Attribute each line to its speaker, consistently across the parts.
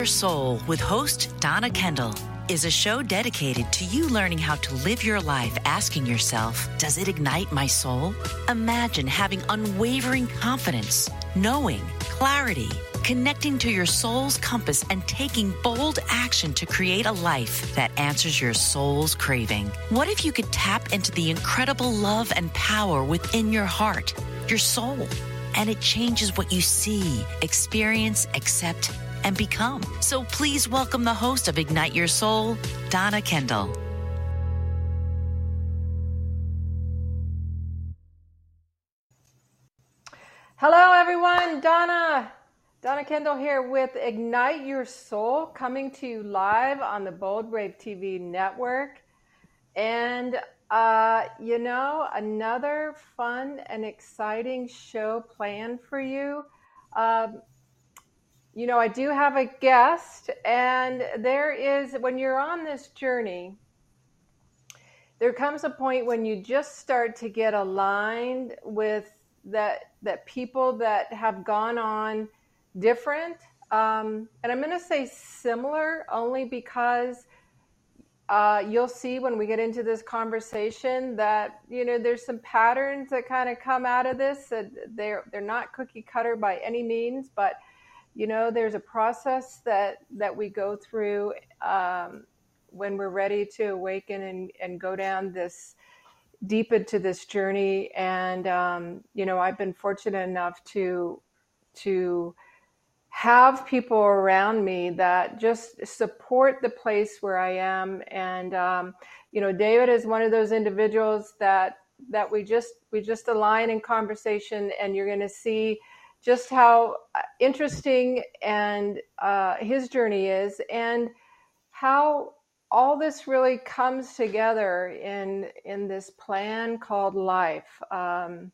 Speaker 1: Your Soul with host Donna Kendall is a show dedicated to you learning how to live your life asking yourself, does it ignite my soul? Imagine having unwavering confidence, knowing, clarity, connecting to your soul's compass, and taking bold action to create a life that answers your soul's craving. What if you could tap into the incredible love and power within your heart, your soul, and it changes what you see, experience, accept, and become. So please welcome the host of Ignite Your Soul, Donna Kendall.
Speaker 2: Hello, everyone. Donna. Donna Kendall here with Ignite Your Soul, coming to you live on the Bold Brave TV network. And, uh, you know, another fun and exciting show planned for you. Um, you know, I do have a guest, and there is, when you're on this journey, there comes a point when you just start to get aligned with that that people that have gone on different. Um, and i'm going to say similar only because uh, you'll see when we get into this conversation that you know there's some patterns that kind of come out of this that they're they're not cookie cutter by any means but you know there's a process that that we go through um, when we're ready to awaken and, and go down this deep into this journey. And um, you know i've been fortunate enough to to have people around me that just support the place where i am. And um, you know david is one of those individuals that that we just we just align in conversation and you're going to see just how uh, interesting and uh, his journey is, and how all this really comes together in in this plan called life. Um,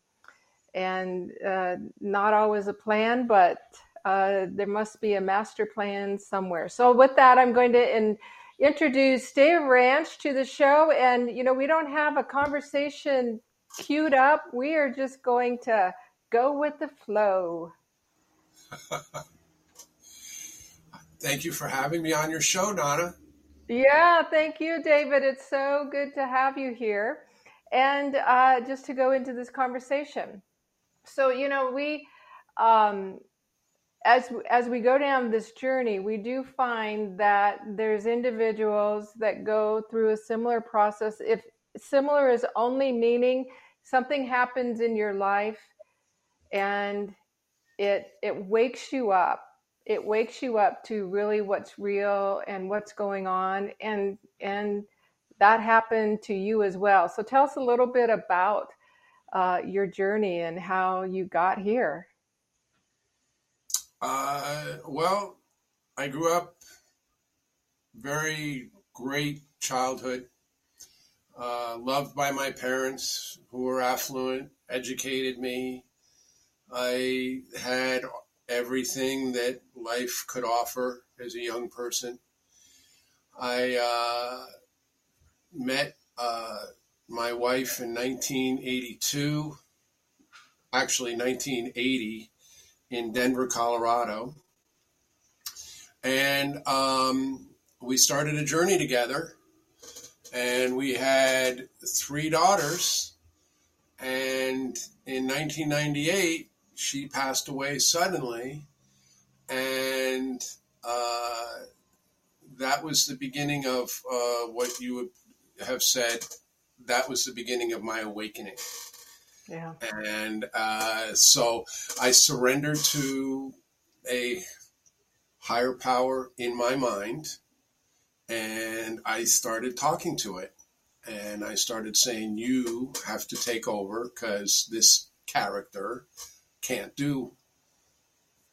Speaker 2: and uh, not always a plan, but uh, there must be a master plan somewhere. So, with that, I'm going to in, introduce Dave Ranscht to the show. And, you know, we don't have a conversation queued up, we are just going to go with the flow.
Speaker 3: thank you for having me on your show, Nana.
Speaker 2: Yeah, thank you, David. It's so good to have you here. And uh, just to go into this conversation. So, you know, we, um, as, as we go down this journey, we do find that there's individuals that go through a similar process. If similar is only meaning something happens in your life and it it wakes you up it wakes you up to really what's real and what's going on and and that happened to you as well so tell us a little bit about uh, your journey and how you got here
Speaker 3: uh, well i grew up very great childhood uh, loved by my parents who were affluent, educated me. I had everything that life could offer as a young person. I uh, met uh, my wife in 1982, actually 1980, in Denver, Colorado. And um, we started a journey together. And we had three daughters. And in 1998, she passed away suddenly. And uh, that was the beginning of uh, what you would have said that was the beginning of my awakening.
Speaker 2: Yeah.
Speaker 3: And uh, so I surrendered to a higher power in my mind and I started talking to it. And I started saying, You have to take over because this character can't do,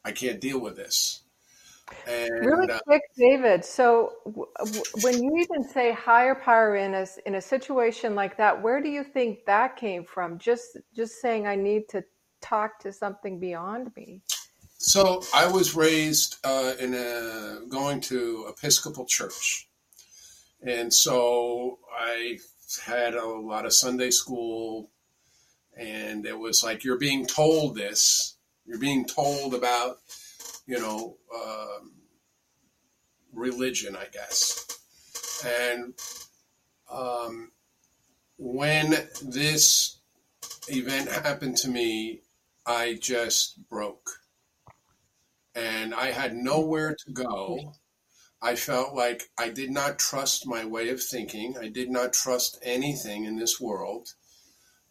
Speaker 3: I can't deal with this.
Speaker 2: And, really uh, quick, David. So, w- w- when you even say higher power in a in a situation like that, where do you think that came from? Just just saying, I need to talk to something beyond me.
Speaker 3: So, I was raised uh, in a going to Episcopal church, and so I had a lot of Sunday school, and it was like you're being told this, you're being told about you know, um, religion, I guess. And um, when this event happened to me, I just broke. And I had nowhere to go. I felt like I did not trust my way of thinking. I did not trust anything in this world.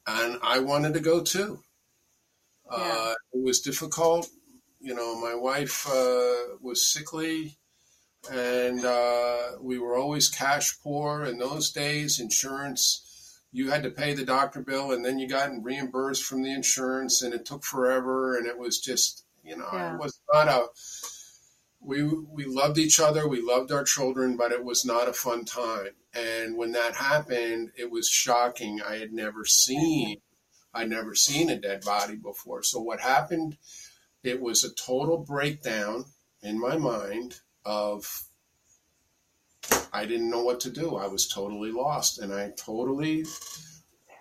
Speaker 3: And I wanted to go too. Yeah. Uh, it was difficult you know, my wife uh, was sickly and uh, we were always cash poor. In those days, insurance, you had to pay the doctor bill and then you got reimbursed from the insurance and it took forever. And it was just, you know, yeah. it was not a, we, we loved each other, we loved our children, but it was not a fun time. And when that happened, it was shocking. I had never seen, I'd never seen a dead body before. So what happened? it was a total breakdown in my mind of I didn't know what to do. I was totally lost and I totally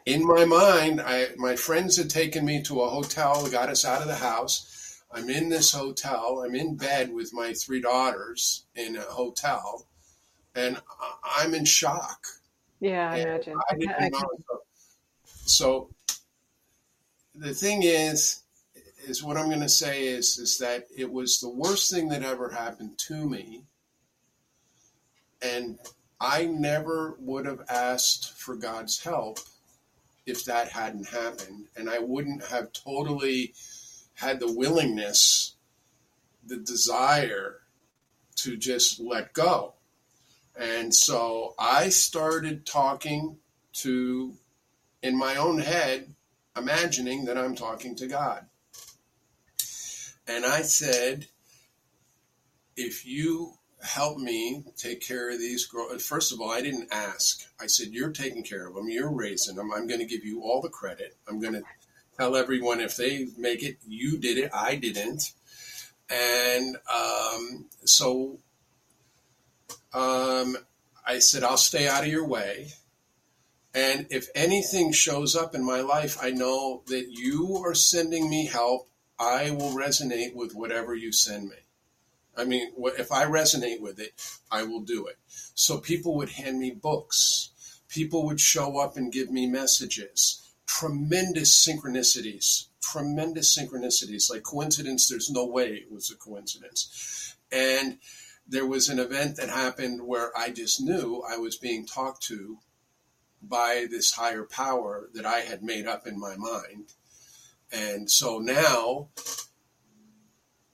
Speaker 3: in my mind, I my friends had taken me to a hotel, got us out of the house. I'm in this hotel. I'm in bed with my three daughters in a hotel, and I'm in shock.
Speaker 2: Yeah, I and imagine. I didn't I.
Speaker 3: So the thing is, is what I'm going to say is is that it was the worst thing that ever happened to me, and I never would have asked for God's help if that hadn't happened, and I wouldn't have totally had the willingness, the desire to just let go. And so I started talking to, in my own head, imagining that I'm talking to God. And I said, if you help me take care of these girls, first of all, I didn't ask. I said, you're taking care of them, you're raising them. I'm going to give you all the credit. I'm going to tell everyone if they make it, you did it, I didn't. And um, so um, I said, I'll stay out of your way. And if anything shows up in my life, I know that you are sending me help I will resonate with whatever you send me. I mean, if I resonate with it, I will do it. So people would hand me books. People would show up and give me messages. Tremendous synchronicities. Tremendous synchronicities. Like coincidence, there's no way it was a coincidence. And there was an event that happened where I just knew I was being talked to by this higher power that I had made up in my mind and so now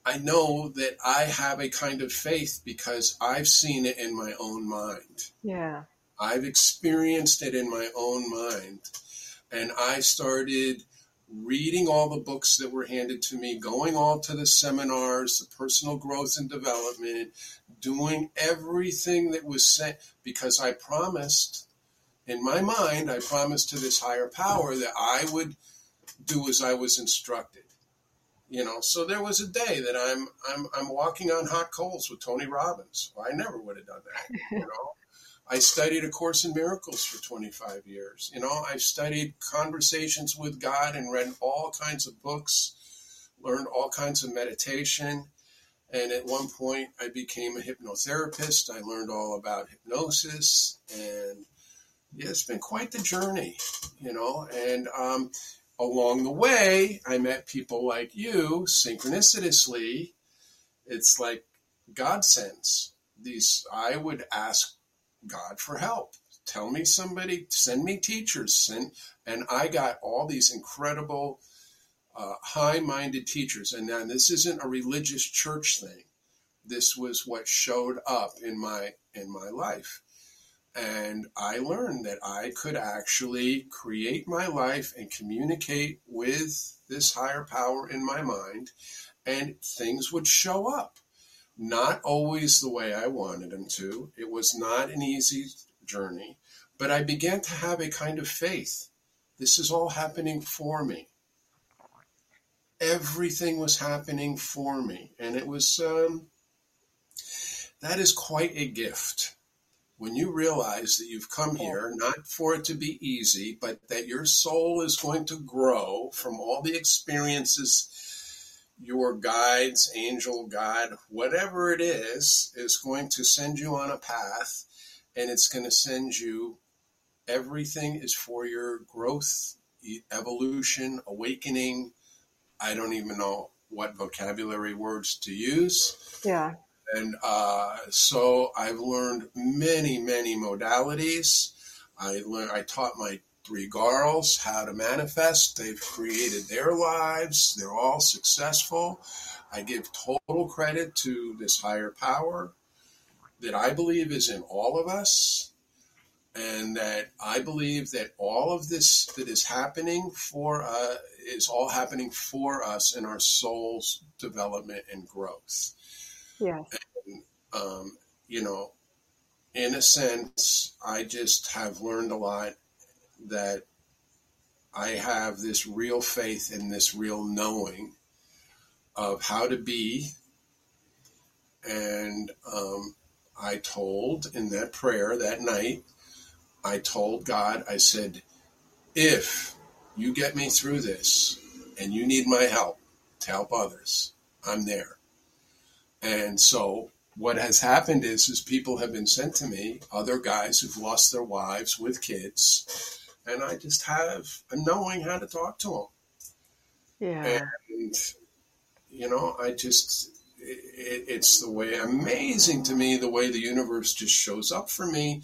Speaker 3: I know that I have a kind of faith because I've seen it in my own mind.
Speaker 2: Yeah.
Speaker 3: I've experienced it in my own mind. And I started reading all the books that were handed to me, going all to the seminars, the personal growth and development, doing everything that was sent because I promised in my mind, I promised to this higher power that I would do as I was instructed. You know, so there was a day that I'm I'm I'm walking on hot coals with Tony Robbins. Well, I never would have done that. You know, I studied A Course in Miracles for 25 years. You know, I've studied conversations with God and read all kinds of books, learned all kinds of meditation. And at one point, I became a hypnotherapist. I learned all about hypnosis, and yeah, it's been quite the journey, you know. And um, along the way, I met people like you, synchronicitously. It's like God sends these. I would ask God for help. Tell me somebody, send me teachers, send, and I got all these incredible, uh, high-minded teachers. And now this isn't a religious church thing. This was what showed up in my in my life, and I learned that I could actually create my life and communicate with this higher power in my mind, and things would show up not always the way I wanted him to. It was not an easy journey, but I began to have a kind of faith. This is all happening for me. Everything was happening for me, and it was um, that is quite a gift when you realize that you've come here not for it to be easy, but that your soul is going to grow from all the experiences your guides, angel, God, whatever it is, is going to send you on a path and it's going to send you everything is for your growth, evolution, awakening. I don't even know what vocabulary words to use.
Speaker 2: Yeah.
Speaker 3: And uh, so I've learned many, many modalities. I learned, I taught my three girls how to manifest. They've created their lives. They're all successful. I give total credit to this higher power that I believe is in all of us. And that I believe that all of this that is happening for uh, is all happening for us in our soul's development and growth.
Speaker 2: Yes.
Speaker 3: And, um, you know, in a sense, I just have learned a lot that I have this real faith and this real knowing of how to be. And um, I told in that prayer that night, I told God, I said, if you get me through this and you need my help to help others, I'm there. And so what has happened is, is people have been sent to me, other guys who've lost their wives with kids, and I just have a knowing how to talk to them.
Speaker 2: Yeah.
Speaker 3: And, you know, I just, it, it's the way, amazing to me, the way the universe just shows up for me.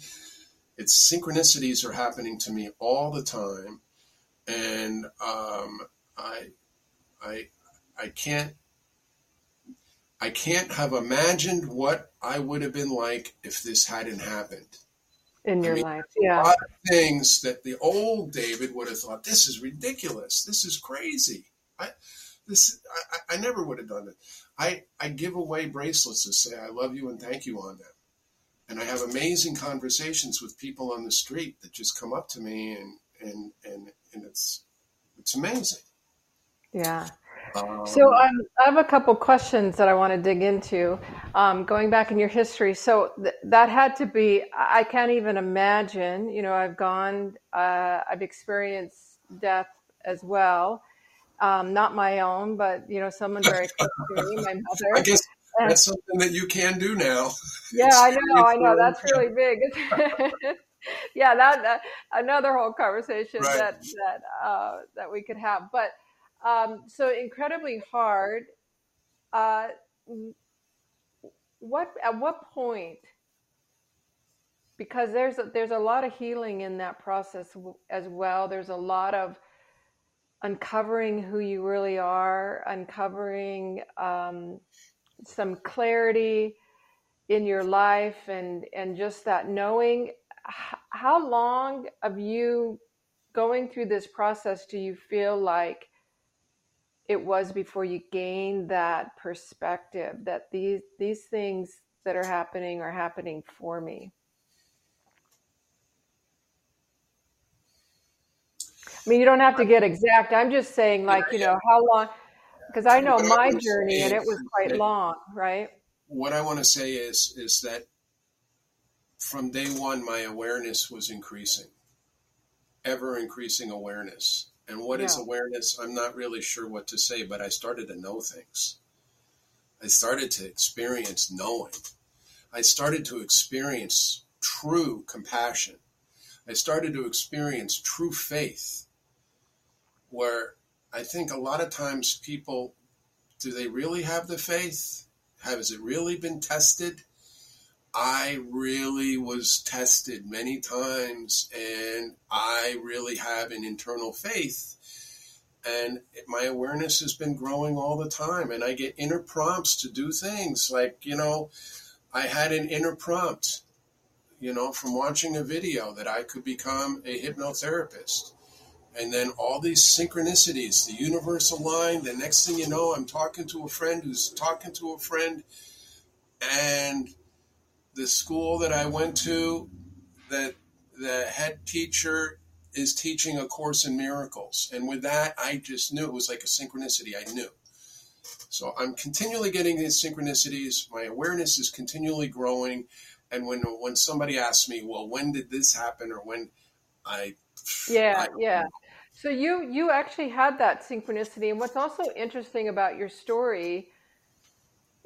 Speaker 3: Its synchronicities are happening to me all the time. And um, I, I, I can't, I can't have imagined what I would have been like if this hadn't happened
Speaker 2: in your I mean, life. Yeah.
Speaker 3: A lot of things that the old David would have thought, this is ridiculous. This is crazy. I, this, I, I never would have done it. I, I give away bracelets to say I love you and thank you on them. And I have amazing conversations with people on the street that just come up to me and, and, and, and it's, it's amazing.
Speaker 2: Yeah. Um, so um, I have a couple questions that I want to dig into. Um, going back in your history, so th- that had to be. I can't even imagine. You know, I've gone. Uh, I've experienced death as well. Um, not my own, but you know, someone very close to me, my mother.
Speaker 3: I guess that's something that you can do now.
Speaker 2: Yeah, I know. I know. That's really big. yeah, that, that, another whole conversation right. that that uh, that we could have, but. Um, so incredibly hard. Uh, what at what point? Because there's a, there's a lot of healing in that process as well. There's a lot of uncovering who you really are, uncovering um, some clarity in your life, and and just that knowing. How long of you going through this process do you feel like it was before you gained that perspective that these these things that are happening are happening for me I mean, you don't have to get exact. I'm just saying, like, you know, how long? Because I know my journey, and it was quite long, right?
Speaker 3: What I want to say is, is that from day one, my awareness was increasing, ever increasing awareness. And what yeah. is awareness? I'm not really sure what to say, but I started to know things. I started to experience knowing. I started to experience true compassion. I started to experience true faith, where I think a lot of times people do they really have the faith? Has it really been tested? I really was tested many times and I really have an internal faith. And my awareness has been growing all the time. And I get inner prompts to do things like, you know, I had an inner prompt, you know, from watching a video that I could become a hypnotherapist. And then all these synchronicities, the universal line. The next thing you know, I'm talking to a friend who's talking to a friend. And the school that I went to, that the head teacher is teaching a course in miracles. And with that, I just knew it was like a synchronicity. I knew. So I'm continually getting these synchronicities. My awareness is continually growing. And when when somebody asks me, well, when did this happen, or when I
Speaker 2: yeah I yeah. Know. So you you actually had that synchronicity, and what's also interesting about your story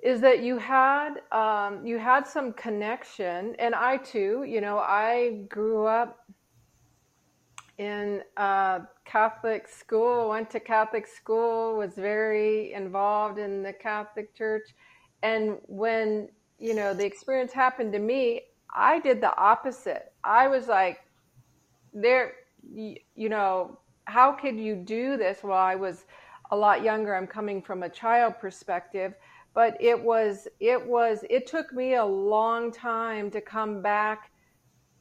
Speaker 2: is that you had um, you had some connection, and I too, you know, I grew up in a Catholic school, went to Catholic school, was very involved in the Catholic Church, and when you know the experience happened to me, I did the opposite. I was like, there, you know, how could you do this? Well, I was a lot younger. I'm coming from a child perspective but it was it was it took me a long time to come back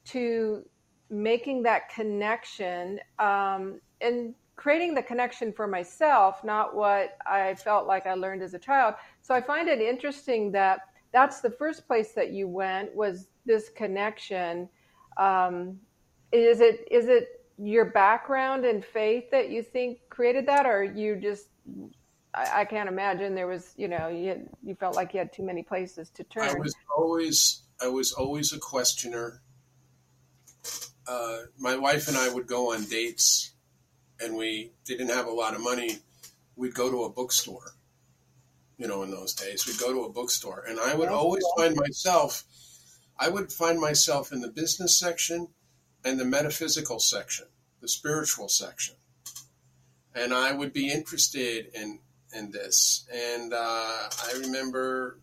Speaker 2: to making that connection um, and creating the connection for myself not what i felt like i learned as a child. So i find it interesting that that's the first place that you went was this connection. Um, is it is it your background and faith that you think created that or you just I, I, can't imagine there was, you know, you had, you felt like you had too many places to turn.
Speaker 3: I was always I was always a questioner. Uh, my wife and I would go on dates, and we didn't have a lot of money. We'd go to a bookstore. You know, in those days, we'd go to a bookstore, and I would always find myself. I would find myself in the business section and the metaphysical section, the spiritual section and I would be interested in in this. And uh, I remember,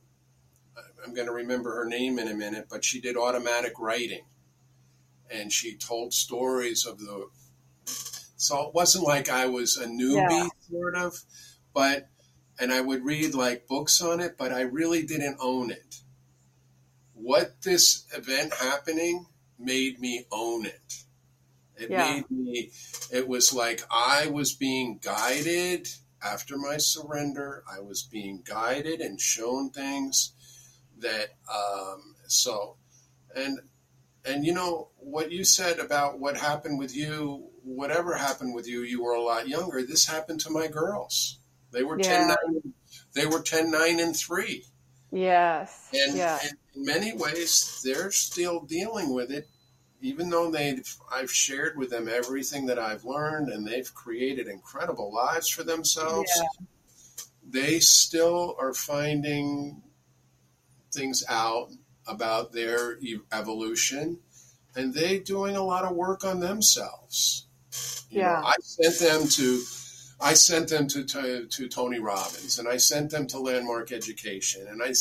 Speaker 3: I'm going to remember her name in a minute, but she did automatic writing, and she told stories of the. So it wasn't like I was a newbie, yeah. sort of, but and I would read like books on it, but I really didn't own it. What this event happening made me own it. It yeah. made me, it was like I was being guided after my surrender, I was being guided and shown things that um, so and and you know what you said about what happened with you whatever happened with you you were a lot younger this happened to my girls they were yeah. 10 9, they were 10 9 and 3
Speaker 2: yes
Speaker 3: and,
Speaker 2: yeah.
Speaker 3: and in many ways they're still dealing with it even though they've I've shared with them everything that I've learned and they've created incredible lives for themselves, yeah. they still are finding things out about their evolution and they doing a lot of work on themselves. You yeah. Know, I sent them to I sent them to, to, to Tony Robbins and I sent them to Landmark Education and I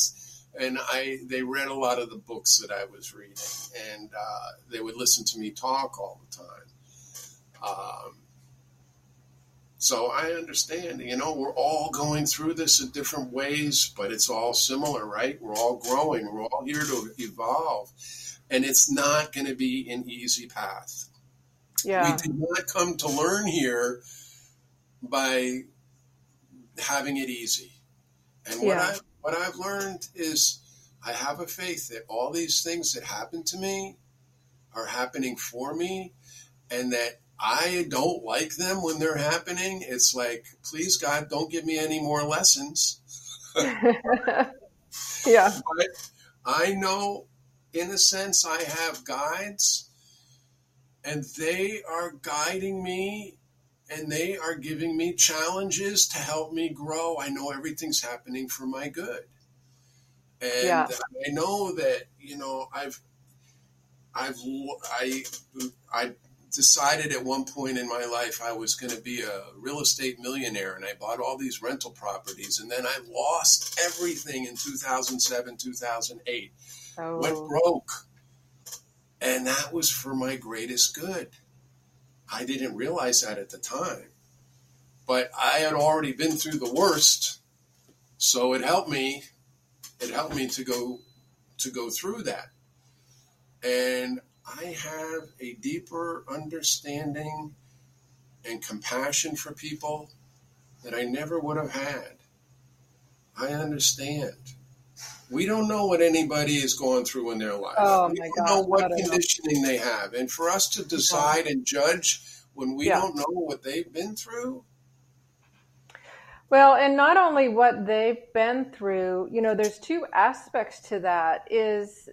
Speaker 3: and I they read a lot of the books that I was reading, and uh, they would listen to me talk all the time. Um, so I understand, you know, we're all going through this in different ways, but it's all similar, right? We're all growing, we're all here to evolve, and it's not going to be an easy path.
Speaker 2: Yeah.
Speaker 3: We did not come to learn here by having it easy. And what yeah. I what I've learned is I have a faith that all these things that happen to me are happening for me and that I don't like them when they're happening. It's like, please God, don't give me any more lessons.
Speaker 2: yeah.
Speaker 3: But I know, in a sense, I have guides, and they are guiding me and they are giving me challenges to help me grow. I know everything's happening for my good. And
Speaker 2: Yeah.
Speaker 3: I know that, you know, I've I've I I decided at one point in my life I was going to be a real estate millionaire and I bought all these rental properties and then I lost everything in 2007 2008 went
Speaker 2: Oh,
Speaker 3: broke and that was for my greatest good I didn't realize that at the time but I had already been through the worst so it helped me it helped me to go to go through that and I have a deeper understanding and compassion for people that I never would have had. I understand. We don't know what anybody is going through in their life.
Speaker 2: Oh,
Speaker 3: we
Speaker 2: my
Speaker 3: don't know
Speaker 2: God,
Speaker 3: what
Speaker 2: know.
Speaker 3: conditioning they have. And for us to decide and judge when we
Speaker 2: Yeah.
Speaker 3: don't know what they've been through,
Speaker 2: Well, and not only what they've been through, you know, there's two aspects to that is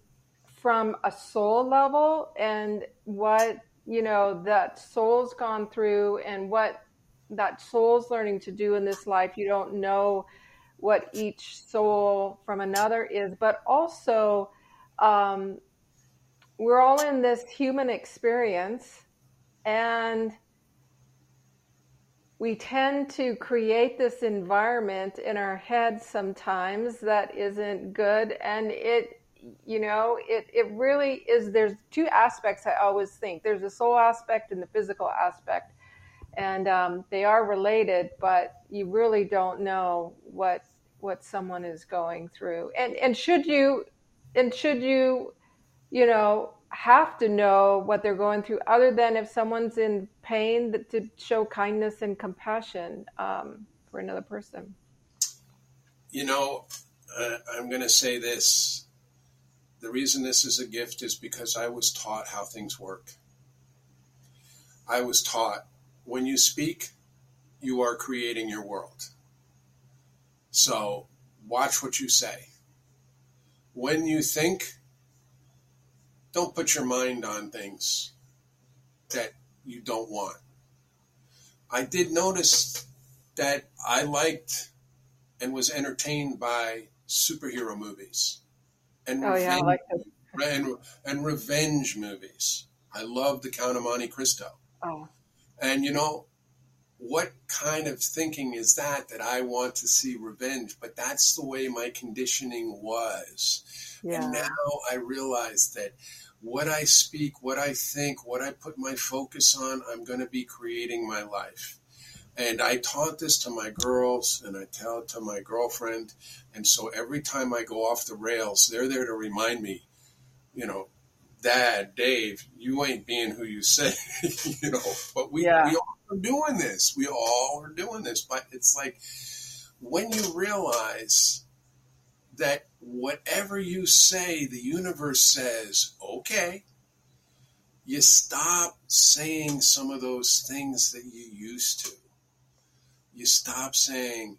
Speaker 2: from a soul level and what, you know, that soul's gone through and what that soul's learning to do in this life. You don't know what each soul from another is, but also um, we're all in this human experience and we tend to create this environment in our heads sometimes that isn't good and it you know it, it really is there's two aspects i always think. There's the soul aspect and the physical aspect and um, they are related but you really don't know what what someone is going through and and should you and should you you know have to know what they're going through other than if someone's in pain that, to show kindness and compassion um, for another person
Speaker 3: you know, uh, I'm going to say this. The reason this is a gift is because I was taught how things work. I was taught when you speak, you are creating your world. So watch what you say. When you think, don't put your mind on things that you don't want. I did notice that I liked and was entertained by superhero movies and
Speaker 2: Oh, yeah, I
Speaker 3: revenge,
Speaker 2: like those.
Speaker 3: and, and revenge movies. I love The Count of Monte Cristo.
Speaker 2: oh
Speaker 3: And you know, what kind of thinking is that that I want to see revenge? But that's the way my conditioning was.
Speaker 2: yeah
Speaker 3: And now I realize that what I speak, what I think, what I put my focus on, I'm going to be creating my life. And I taught this to my girls and I tell it to my girlfriend. And so every time I go off the rails, they're there to remind me, you know, Dad, Dave, you ain't being who you say, you know, but we,
Speaker 2: Yeah.
Speaker 3: we all are doing this. We all are doing this. But it's like when you realize that whatever you say, the universe says, okay, you stop saying some of those things that you used to. You stop saying,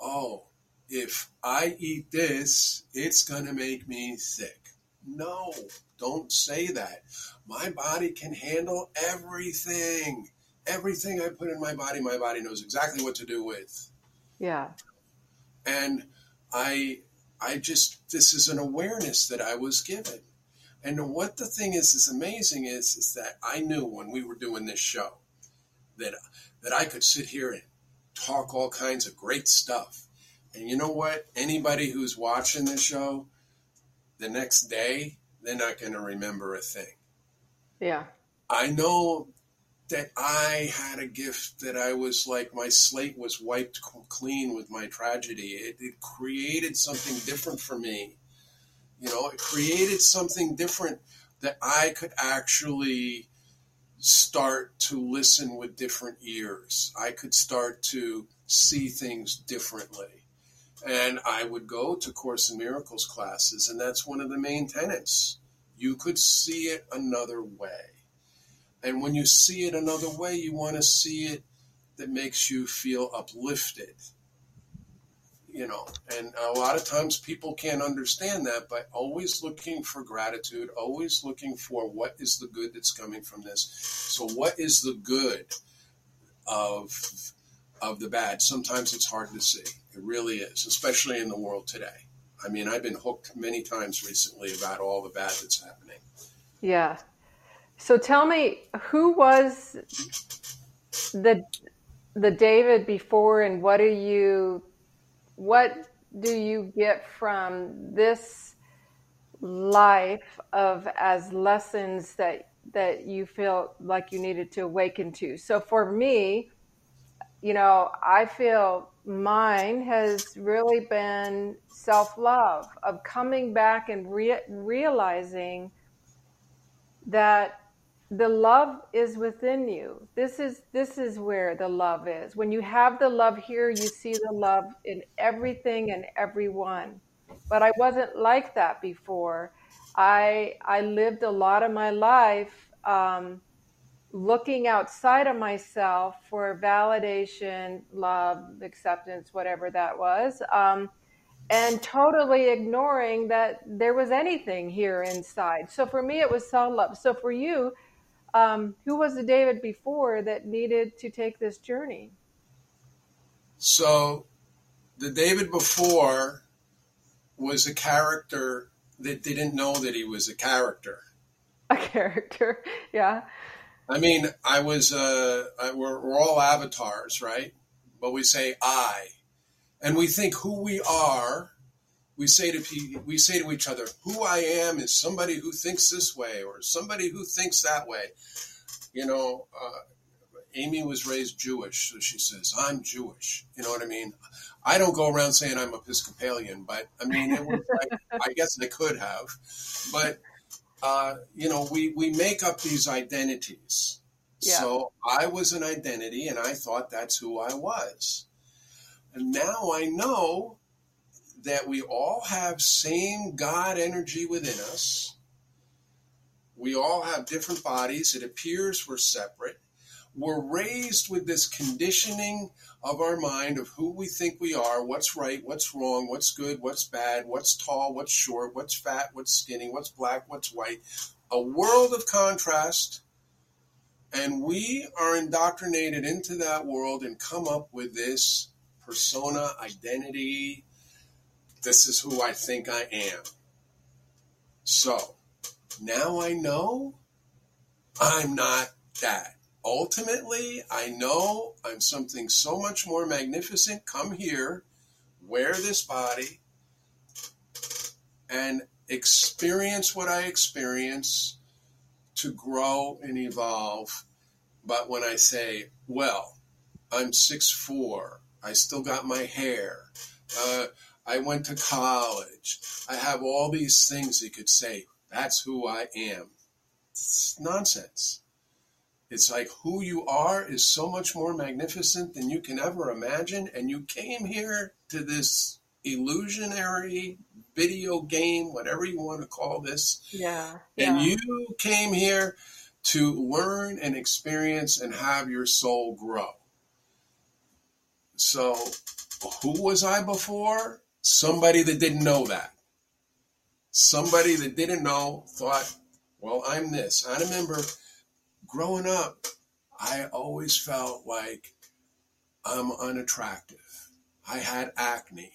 Speaker 3: oh, if I eat this, it's going to make me sick. No, don't say that. My body can handle everything. Everything I put in my body, my body knows exactly what to do with.
Speaker 2: Yeah.
Speaker 3: And i i just this is an awareness that i was given. And what the thing is is amazing is is that i knew when we were doing this show that that i could sit here and talk all kinds of great stuff. And you know what? Anybody who's watching this show the next day they're not going to remember a thing.
Speaker 2: Yeah.
Speaker 3: I know that I had a gift that I was like my slate was wiped clean with my tragedy. It, it created something different for me. You know, it created something different that I could actually start to listen with different ears. I could start to see things differently. And I would go to Course in Miracles classes, and that's one of the main tenets. You could see it another way. And when you see it another way, you want to see it that makes you feel uplifted. You know, and a lot of times people can't understand that, but always looking for gratitude, always looking for what is the good that's coming from this. So, what is the good of of the bad? Sometimes it's hard to see. It really is, especially in the world today. I mean, I've been hooked many times recently about all the bad that's happening.
Speaker 2: Yeah. So tell me, who was the the David before, and what do you what do you get from this life of as lessons that that you feel like you needed to awaken to? So for me, you know, I feel mine has really been self love, of coming back and re- realizing that the love is within you. This is this is where the love is. When you have the love here, you see the love in everything and everyone. But I wasn't like that before. I I lived a lot of my life um, looking outside of myself for validation, love, acceptance, whatever that was, um, and totally ignoring that there was anything here inside. So for me, it was self love. So for you, um, who was the David before that needed to take this journey?
Speaker 3: So the David before was a character that didn't know that he was a character.
Speaker 2: A character, yeah.
Speaker 3: I mean, I was, uh, I, we're, we're all avatars, right? But we say I. And we think who we are, we say to we say to each other, "Who I am is somebody who thinks this way or somebody who thinks that way." You know, uh, Amy was raised Jewish, so she says, "I'm Jewish." You know what I mean? I don't go around saying I'm Episcopalian, but I mean, it was like, I guess I could have, but uh, you know, we, we make up these identities. Yeah. So I was an identity and I thought that's who I was. And now I know that we all have same God energy within us. We all have different bodies. It appears we're separate. We're raised with this conditioning of our mind of who we think we are, what's right, what's wrong, what's good, what's bad, what's tall, what's short, what's fat, what's skinny, what's black, what's white. A world of contrast. And we are indoctrinated into that world and come up with this persona, identity. This is who I think I am. So now I know I'm not that ultimately, I know I'm something so much more magnificent. Come here, wear this body, and experience what I experience to grow and evolve. But when I say, well, I'm six four, I still got my hair, uh, I went to college, I have all these things you could say, that's who I am. It's nonsense. It's like who you are is so much more magnificent than you can ever imagine. And you came here to this illusionary video game, whatever you want to call this.
Speaker 2: Yeah.
Speaker 3: yeah. And you came here to learn and experience and have your soul grow. So, who was I before? Somebody that didn't know that. Somebody that didn't know thought, well, I'm this. I remember growing up, I always felt like I'm unattractive. I had acne.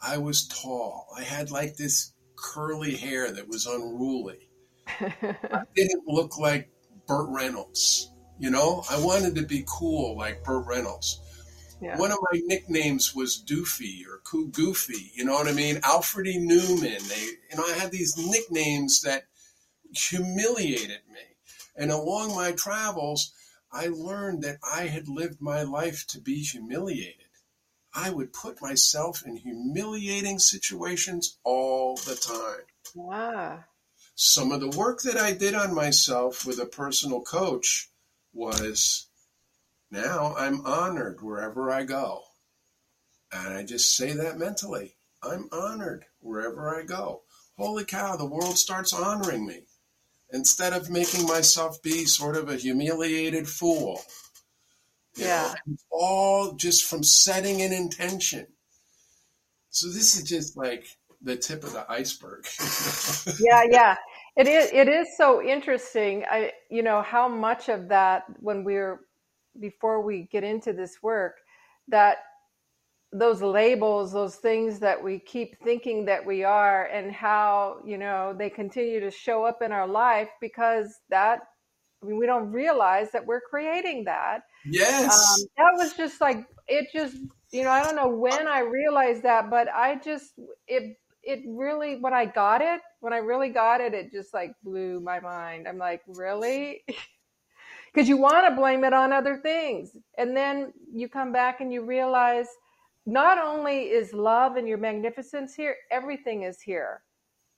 Speaker 3: I was tall. I had like this curly hair that was unruly. I didn't look like Burt Reynolds. You know, I wanted to be cool like Burt Reynolds. Yeah. One of my nicknames was Doofy or Koo Goofy. You know what I mean? Alfred E. Neuman. They, you know, I had these nicknames that humiliated me. And along my travels, I learned that I had lived my life to be humiliated. I would put myself in humiliating situations all the time.
Speaker 2: Wow.
Speaker 3: Some of the work that I did on myself with a personal coach was now I'm honored wherever I go. And I just say that mentally. I'm honored wherever I go. Holy cow, the world starts honoring me. instead of making myself be sort of a humiliated fool.
Speaker 2: Yeah.
Speaker 3: know, all just from setting an intention. So this is just like the tip of the iceberg.
Speaker 2: yeah yeah it is it is so interesting i you know how much of that when we're before we get into this work that those labels those things that we keep thinking that we are and how you know they continue to show up in our life because that i mean we don't realize that we're creating that.
Speaker 3: Yes.
Speaker 2: um, that was just like it just you know i don't know when i realized that but i just it it really when i got it when i really got it it just like blew my mind. I'm like really because you want to blame it on other things. And then you come back and you realize not only is love and your magnificence here everything is here.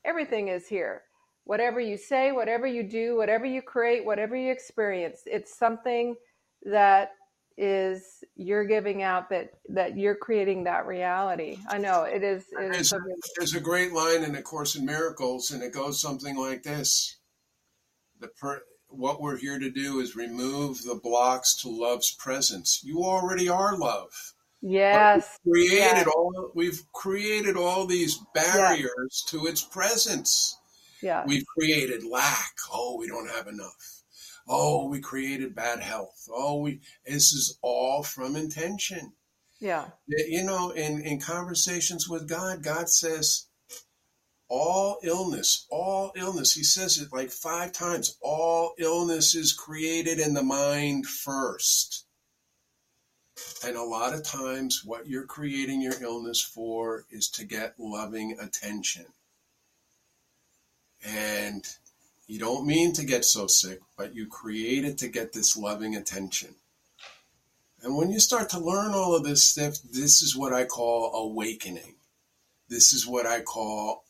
Speaker 2: Everything is here. Whatever you say whatever you do whatever you create whatever you experience it's something that is you're giving out that that you're creating that reality. I know it is it is
Speaker 3: There's, a great line in the Course in Miracles, and it goes something like this: "The per, what we're here to do is remove the blocks to love's presence. You already are love.
Speaker 2: yes
Speaker 3: Created
Speaker 2: yes
Speaker 3: all we've created all these barriers to its presence.
Speaker 2: yeah
Speaker 3: We've created lack. Oh, we don't have enough. Oh, we created bad health. Oh, we this is all from intention.
Speaker 2: yeah
Speaker 3: You know, in, in conversations with God, God says, all illness, all illness, he says it like five times, all illness is created in the mind first. And a lot of times, what you're creating your illness for is to get loving attention. And you don't mean to get so sick, but you create it to get this loving attention. And when you start to learn all of this stuff, this is what I call awakening. This is what I call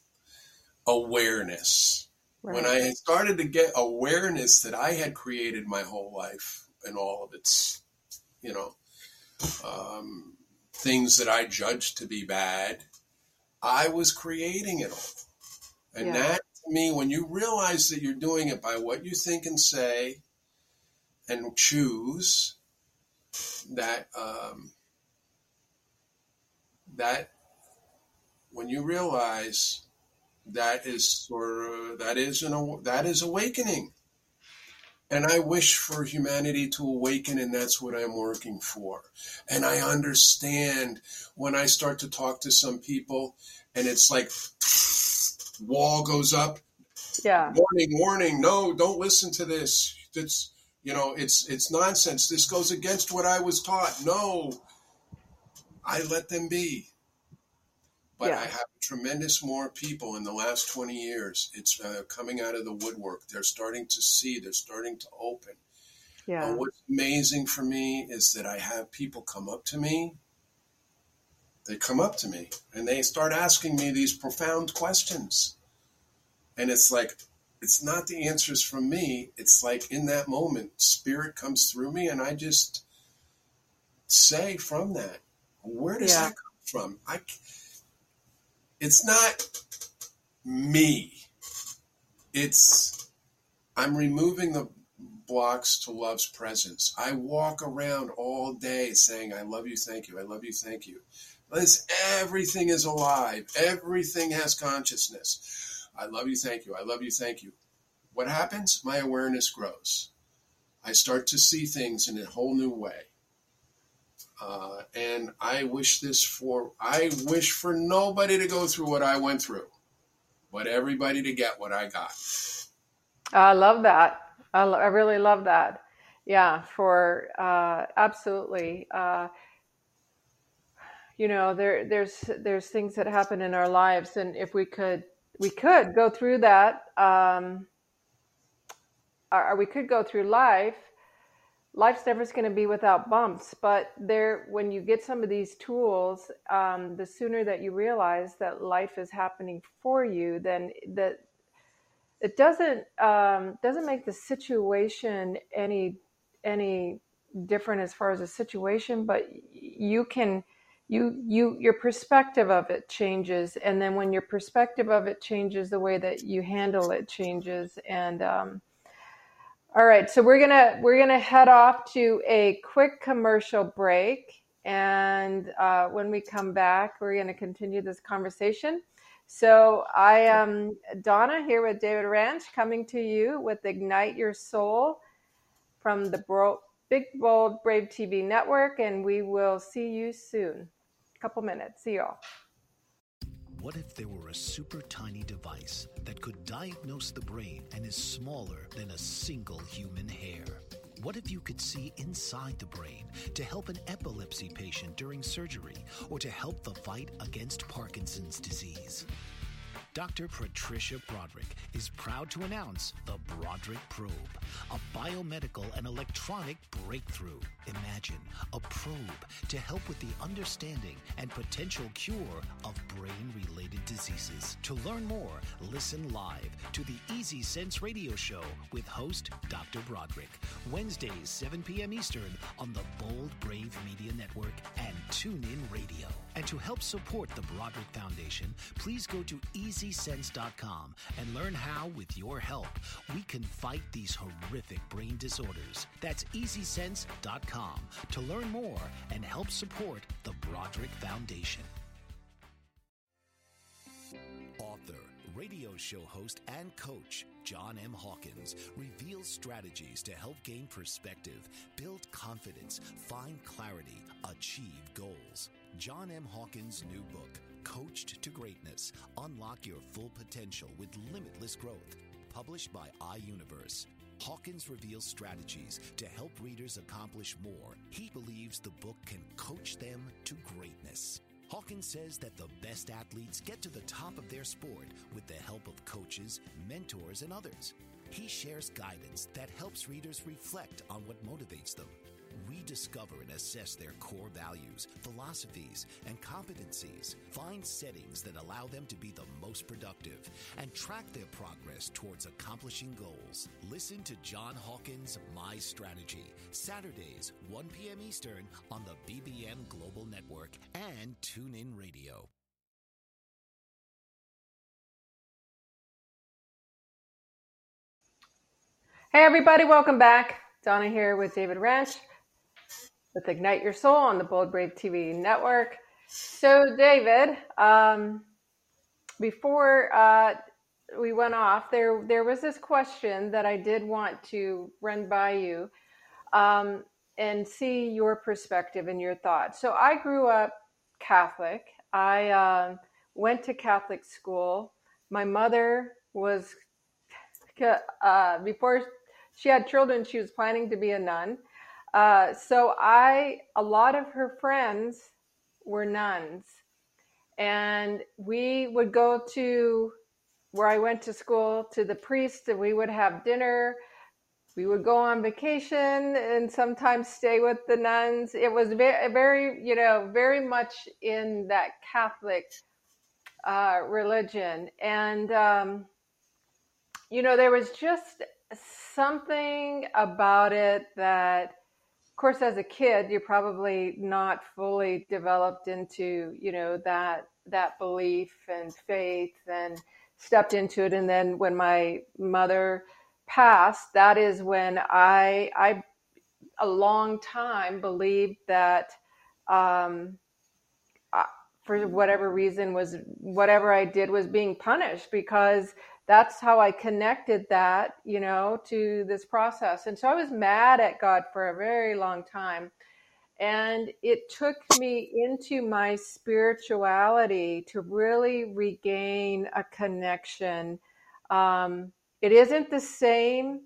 Speaker 3: awareness.
Speaker 2: right
Speaker 3: When I started to get awareness that I had created my whole life and all of its, you know, um, things that I judged to be bad, I was creating it all. And
Speaker 2: Yeah.
Speaker 3: that, to me, when you realize that you're doing it by what you think and say and choose, that um, that when you realize that is sort of uh, that is an that is awakening. And i wish for humanity to awaken and that's what i'm working for. And i understand when i start to talk to some people and it's like wall goes up.
Speaker 2: Yeah.
Speaker 3: Warning warning no don't listen to this. It's you know it's it's nonsense. This goes against what i was taught. No. I let them be but
Speaker 2: Yeah.
Speaker 3: i have tremendous more people in the last 20 years. It's uh, coming out of the woodwork. They're starting to see. They're starting to open.
Speaker 2: Yeah.
Speaker 3: uh, what's amazing for me is that i have people come up to me. They come up to me and they start asking me these profound questions. And it's like it's not the answers from me. It's like in that moment spirit comes through me and i just say from that where does
Speaker 2: Yeah.
Speaker 3: that come from? I it's not me. It's i'm removing the blocks to love's presence. I walk around all day saying i love you thank you. I love you thank you. This everything is alive. Everything has consciousness. I love you thank you. I love you thank you. What happens? My awareness grows. I start to see things in a whole new way uh, and i wish this for i wish for nobody to go through what i went through but everybody to get what i got.
Speaker 2: I love that. I, lo- I really love that. Yeah for uh absolutely. Uh you know there there's there's things that happen in our lives and if we could we could go through that um or or we could go through life life's never going to be without bumps but there when you get some of these tools um, the sooner that you realize that life is happening for you then that it doesn't um, doesn't make the situation any any different as far as the situation but you can you you your perspective of it changes and then when your perspective of it changes the way that you handle it changes and um, all right so we're gonna we're gonna head off to a quick commercial break and uh, when we come back we're gonna continue this conversation so i am donna here with david Ranscht coming to you with ignite your soul from the Bro- big bold brave tv network and we will see you soon A couple minutes. See y'all.
Speaker 4: What if there were a super tiny device that could diagnose the brain and is smaller than a single human hair? What if you could see inside the brain to help an epilepsy patient during surgery or to help the fight against Parkinson's disease? Dr. Patricia Broderick is proud to announce the Broderick Probe, a biomedical and electronic breakthrough. Imagine a probe to help with the understanding and potential cure of brain related diseases. To learn more, listen live to the Easy Sense radio show with host Dr. Broderick, Wednesdays, 7 p.m. Eastern on the Bold Brave Media Network and TuneIn Radio. And to help support the Broderick Foundation, please go to Easy EasySense.com and learn how, with your help, we can fight these horrific brain disorders. That's EasySense.com to learn more and help support the Broderick Foundation. Author, radio show host, and coach John M. Hawkins reveals strategies to help gain perspective, build confidence, find clarity, achieve goals. John M. Hawkins' new book, Coached to Greatness Unlock Your Full Potential with Limitless Growth. Published by iUniverse. Hawkins reveals strategies to help readers accomplish more. He believes the book can coach them to greatness. Hawkins says that the best athletes get to the top of their sport with the help of coaches, mentors, and others. He shares guidance that helps readers reflect on what motivates them rediscover and assess their core values, philosophies, and competencies, find settings that allow them to be the most productive, and track their progress towards accomplishing goals. Listen to John Hawkins' My Strategy, Saturdays, 1 p.m. Eastern on the BBM Global Network and TuneIn Radio.
Speaker 2: Hey, everybody, welcome back. Donna here with David Ranscht with Ignite Your Soul on the Bold Brave TV network. So, David, um, before uh, we went off, there there was this question that I did want to run by you um, and see your perspective and your thoughts. So, I grew up Catholic. I uh, went to Catholic school. My mother was uh, before she had children. She was planning to be a nun. Uh, so I, a lot of her friends were nuns, and we would go to where I went to school to the priest, and we would have dinner. We would go on vacation and sometimes stay with the nuns. It was very, very you know, very much in that Catholic uh, religion, and um, you know, there was just something about it that of course as a kid you're probably not fully developed into you know that that belief and faith and stepped into it. And then when my mother passed that is when i i a long time believed that um for whatever reason was whatever i did was being punished because that's how I connected that, you know, to this process. And so I was mad at God for a very long time. And it took me into my spirituality to really regain a connection. Um, it isn't the same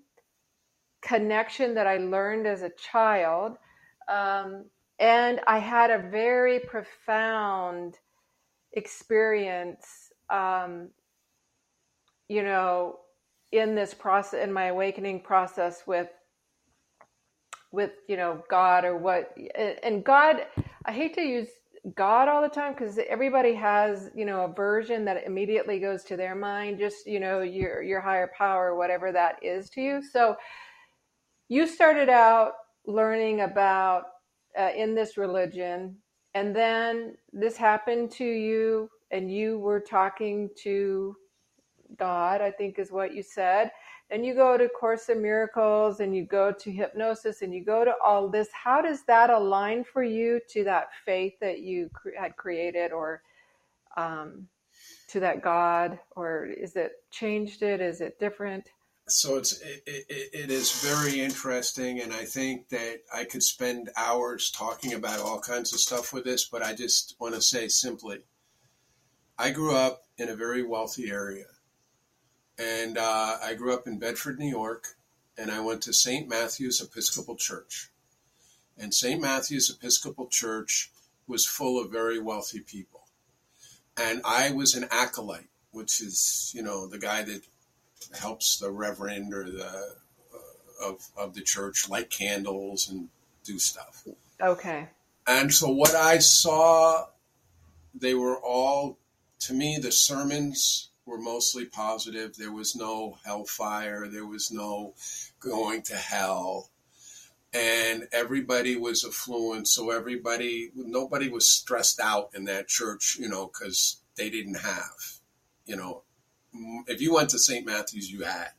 Speaker 2: connection that I learned as a child. Um, and I had a very profound experience um, you know, in this process, in my awakening process with, with, you know, God or what, and God, I hate to use God all the time because everybody has, you know, a version that immediately goes to their mind, just, you know, your, your higher power, whatever that is to you. So you started out learning about uh, in this religion and then this happened to you, and you were talking to God, I think is what you said. Then you go to Course in Miracles and you go to hypnosis and you go to all this. How does that align for you to that faith that you cre- had created or um, to that God? Or is it changed it? Is it different?
Speaker 3: So it's it, it, it is very interesting, and I think that I could spend hours talking about all kinds of stuff with this, but I just want to say simply, I grew up in a very wealthy area and uh, I grew up in Bedford, New York, and I went to St. Matthew's Episcopal Church. And St. Matthew's Episcopal Church was full of very wealthy people. And I was an acolyte, which is, you know, the guy that helps the reverend or the uh, of of the church light candles and do stuff.
Speaker 2: Okay.
Speaker 3: And so what I saw, they were all to me the sermons were mostly positive. There was no hellfire. There was no going to hell. And everybody was affluent. So everybody, nobody was stressed out in that church, you know, because they didn't have, you know, mm, if you went to St. Matthew's, you had,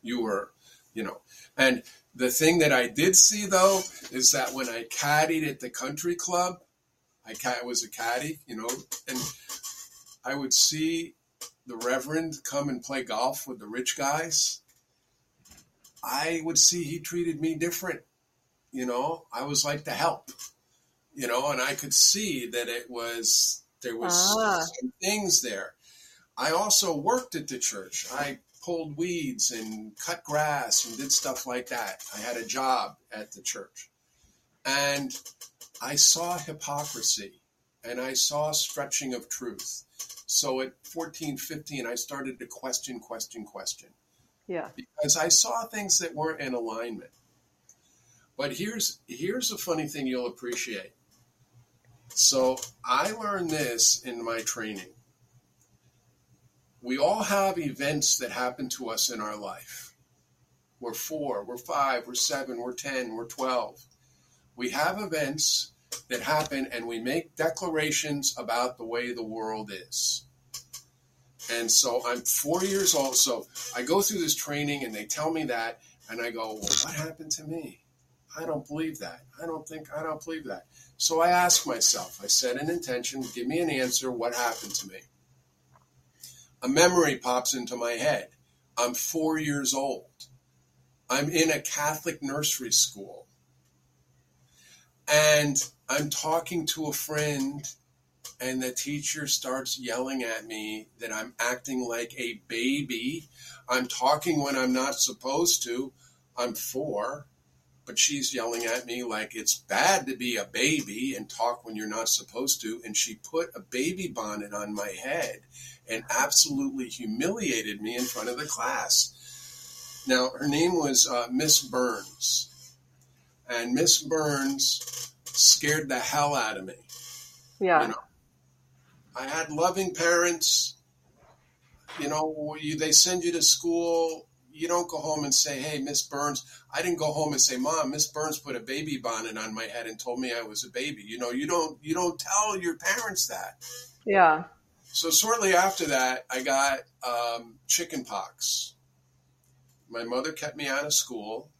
Speaker 3: you were, you know, and the thing that I did see though is that when I caddied at the country club, I was a caddy, you know, and I would see the Reverend come and play golf with the rich guys, I would see he treated me different. You know, I was like the help, you know, and I could see that it was, there was ah. some things there. I also worked at the church. I pulled weeds and cut grass and did stuff like that. I had a job at the church. And I saw hypocrisy and I saw stretching of truth. So at 14, 15, I started to question, question, question.
Speaker 2: Yeah.
Speaker 3: Because I saw things that weren't in alignment. But here's here's a funny thing you'll appreciate. So I learned this in my training. We all have events that happen to us in our life. We're four, we're five, we're seven, we're 10, we're 12. We have events that happen and we make declarations about the way the world is. And so I'm four years old. So I go through this training and they tell me that. And I go, well, what happened to me? I don't believe that. I don't think, I don't believe that. So I ask myself, I set an intention, give me an answer, what happened to me? A memory pops into my head. I'm four years old. I'm in a Catholic nursery school. And I'm talking to a friend, and the teacher starts yelling at me that I'm acting like a baby. I'm talking when I'm not supposed to. I'm four, but she's yelling at me like it's bad to be a baby and talk when you're not supposed to. And she put a baby bonnet on my head and absolutely humiliated me in front of the class. Now, her name was uh, Miss Burns. And Miss Burns scared the hell out of me.
Speaker 2: Yeah. You know,
Speaker 3: I had loving parents. You know, you, they send you to school. You don't go home and say, "Hey, Miss Burns." I didn't go home and say, "Mom, Miss Burns put a baby bonnet on my head and told me I was a baby." You know, you don't you don't tell your parents that.
Speaker 2: Yeah.
Speaker 3: So shortly after that, I got um, chicken pox. My mother kept me out of school,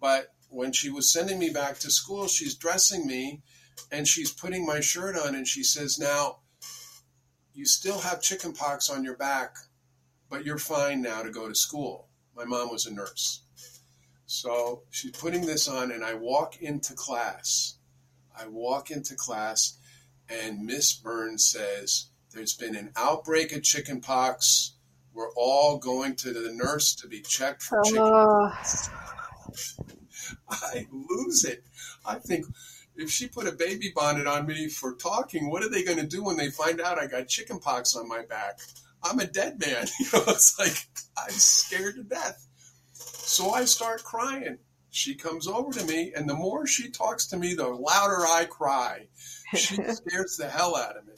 Speaker 3: but when she was sending me back to school, she's dressing me and she's putting my shirt on and she says, Now, you still have chicken pox on your back, but you're fine now to go to school. My mom was a nurse. So she's putting this on, and I walk into class. I walk into class, and Miss Burns says, There's been an outbreak of chicken pox. We're all going to the nurse to be checked for chicken pox. I lose it. I think if she put a baby bonnet on me for talking, what are they going to do when they find out I got chicken pox on my back? I'm a dead man. You know, it's like I'm scared to death. So I start crying. She comes over to me, and the more she talks to me, the louder I cry. She scares the hell out of me.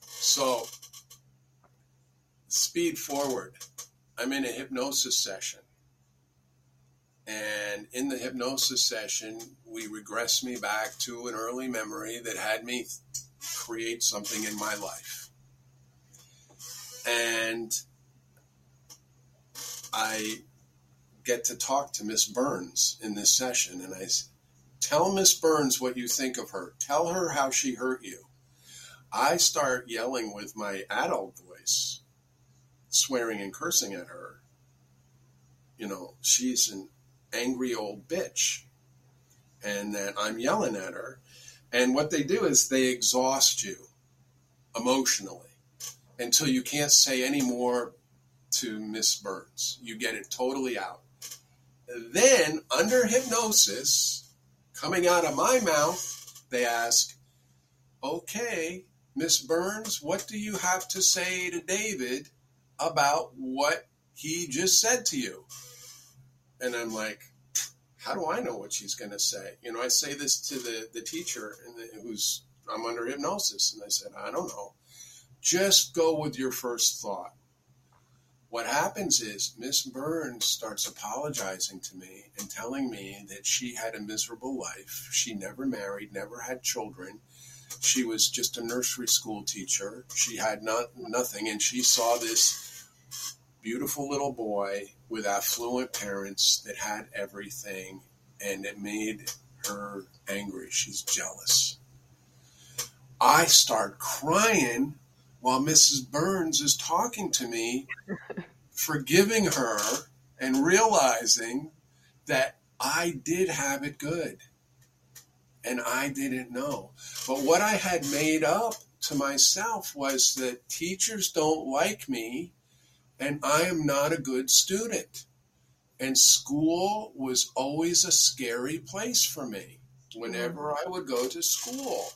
Speaker 3: So, speed forward. I'm in a hypnosis session And in the hypnosis session, we regress me back to an early memory that had me create something in my life. And I get to talk to Miss Burns in this session, and I tell Miss Burns what you think of her. Tell her how she hurt you. I start yelling with my adult voice, swearing and cursing at her. You know, she's an angry old bitch, and that I'm yelling at her. And what they do is they exhaust you emotionally until you can't say any more to Miss Burns. You get it totally out. Then, under hypnosis, coming out of my mouth, they ask, Okay, Miss Burns, what do you have to say to David about what he just said to you? And I'm like, how do I know what she's going to say? You know, I say this to the, the teacher and the, who's I'm under hypnosis, and I said, I don't know. Just go with your first thought. What happens is Miss Burns starts apologizing to me and telling me that she had a miserable life. She never married, never had children. She was just a nursery school teacher. She had not nothing, and she saw this beautiful little boy with affluent parents that had everything, and it made her angry. She's jealous. I start crying while Mrs. Burns is talking to me, forgiving her and realizing that I did have it good and I didn't know. But what I had made up to myself was that teachers don't like me and I am not a good student. And school was always a scary place for me whenever I would go to school.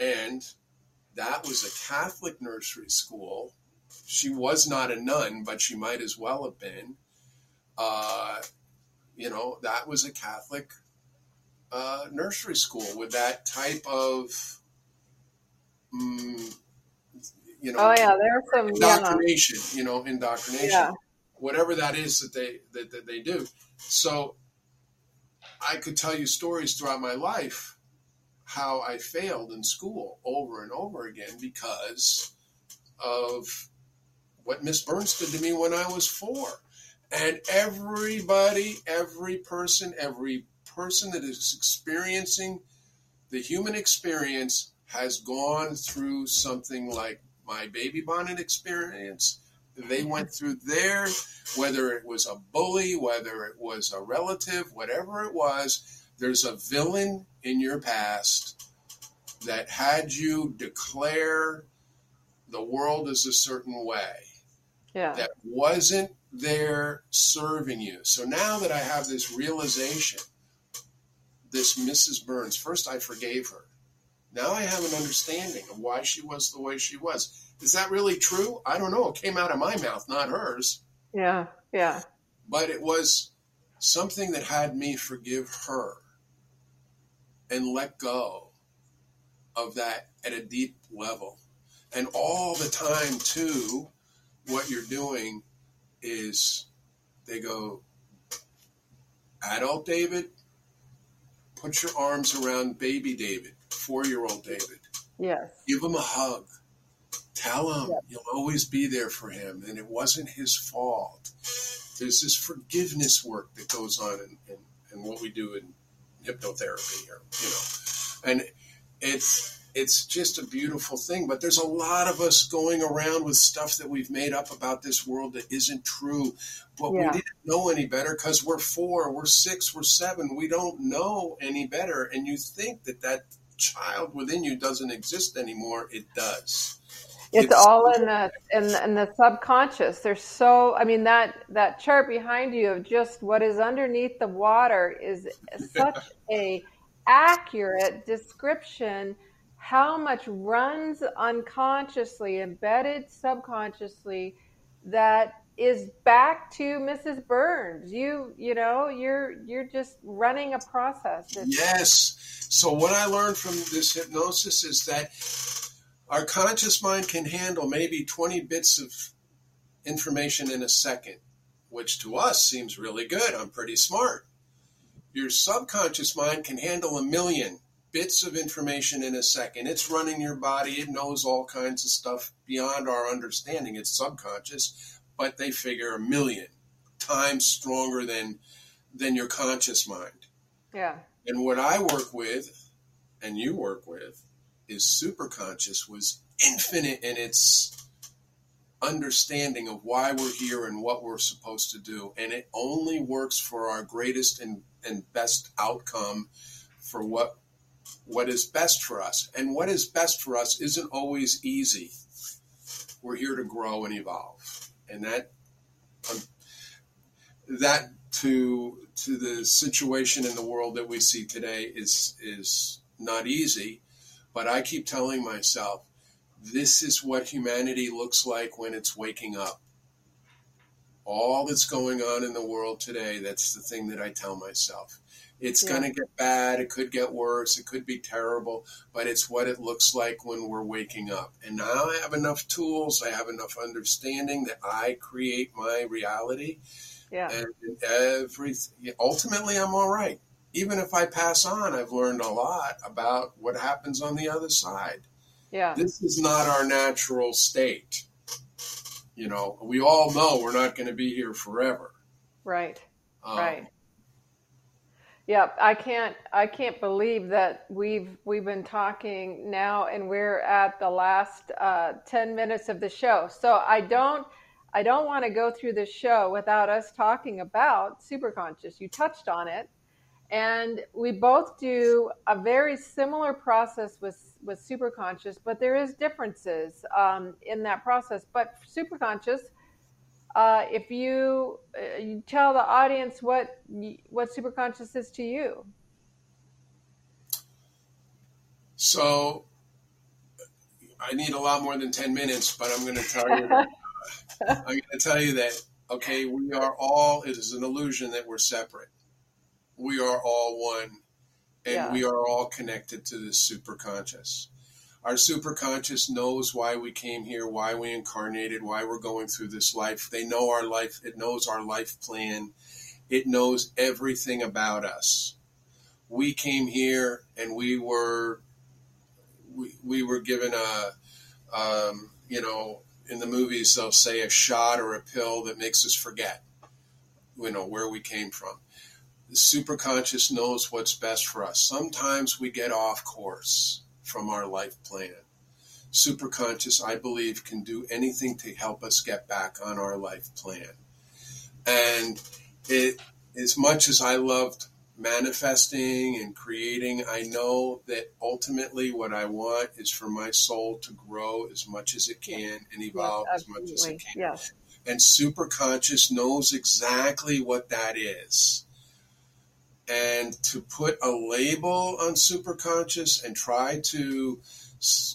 Speaker 3: And that was a Catholic nursery school. She was not a nun, but she might as well have been. Uh, you know, that was a Catholic uh, nursery school with that type of, mm, you know,
Speaker 2: Oh yeah, there's some yeah.
Speaker 3: indoctrination. You know, indoctrination,
Speaker 2: Yeah.
Speaker 3: whatever that is that they that, that they do. So, I could tell you stories throughout my life how I failed in school over and over again because of what Miss Burns did to me when I was four. And everybody, every person, every person that is experiencing the human experience has gone through something like my baby bonnet experience. They went through there, whether it was a bully, whether it was a relative, whatever it was, there's a villain in your past that had you declare the world is a certain way
Speaker 2: Yeah.
Speaker 3: that wasn't there serving you. So now that I have this realization, this Mrs. Burns, first I forgave her. Now I have an understanding of why she was the way she was. Is that really true? I don't know. It came out of my mouth, not hers.
Speaker 2: Yeah. Yeah.
Speaker 3: But it was something that had me forgive her and let go of that at a deep level. And all the time, too, what you're doing is they go, adult David, put your arms around baby David, four year old David.
Speaker 2: Yes.
Speaker 3: Give him a hug. Tell him you'll always be there for him and it wasn't his fault. There's this forgiveness work that goes on in, in, in what we do in hypnotherapy here, you know. And it's it's just a beautiful thing. But there's a lot of us going around with stuff that we've made up about this world that isn't true. But
Speaker 2: Yeah.
Speaker 3: we didn't know any better because we're four, we're six, we're seven. We don't know any better. And you think that that child within you doesn't exist anymore. It does.
Speaker 2: It's,
Speaker 3: It's-
Speaker 2: all in the in, in the subconscious. There's so I mean that that chart behind you of just what is underneath the water is such a accurate description how much runs unconsciously embedded subconsciously that is back to Mrs. Burns. You you know, you're you're just running a process. It's-
Speaker 3: Yes. So what I learned from this hypnosis is that our conscious mind can handle maybe 20 bits of information in a second. which to us seems really good. I'm pretty smart. Your subconscious mind can handle a million bits of information in a second. It's running your body, it knows all kinds of stuff beyond our understanding. It's subconscious, but they figure a million times stronger than than your conscious mind.
Speaker 2: Yeah.
Speaker 3: And what I work with and you work with is superconscious was infinite in its understanding of why we're here and what we're supposed to do. And it only works for our greatest and, and best outcome for what what is best for us. And what is best for us isn't always easy. We're here to grow and evolve. And that um, that to to the situation in the world that we see today is is not easy. But I keep telling myself, this is what humanity looks like when it's waking up. All that's going on in the world today, that's the thing that I tell myself. It's yeah. going to get bad. It could get worse. It could be terrible, but it's what it looks like when we're waking up. And now I have enough tools. I have enough understanding that I create my reality.
Speaker 2: Yeah.
Speaker 3: And every ultimately, I'm all right. Even if I pass on, I've learned a lot about what happens on the other side.
Speaker 2: Yeah.
Speaker 3: This is not our natural state. You know, we all know we're not going to be here forever.
Speaker 2: Right. Um, right. Yeah, I can't I can't believe that we've we've been talking now and we're at the last uh, 10 minutes of the show. So I don't I don't want to go through this show without us talking about superconscious. You touched on it. And we both do a very similar process with with superconscious, but there is differences um, in that process. But superconscious uh, if you, uh, you tell the audience what what superconscious is to you.
Speaker 3: So I need a lot more than 10 minutes, but I'm going to tell you I'm going to tell you that okay, we are all it is an illusion that we're separate. We are all one and yeah. we are all connected to this superconscious our superconscious knows why we came here, why we incarnated, why we're going through this life. They know our life, it knows our life plan, it knows everything about us. We came here and we were we, we were given a um, you know in the movies they'll say a shot or a pill that makes us forget you know where we came from the superconscious knows what's best for us sometimes we get off course from our life plan. Superconscious, I believe, can do anything to help us get back on our life plan. And it, as much as I loved manifesting and creating, I know that ultimately what I want is for my soul to grow as much as it can and evolve yes, as much as it can.
Speaker 2: Yes.
Speaker 3: And superconscious knows exactly what that is and to put a label on superconscious and try to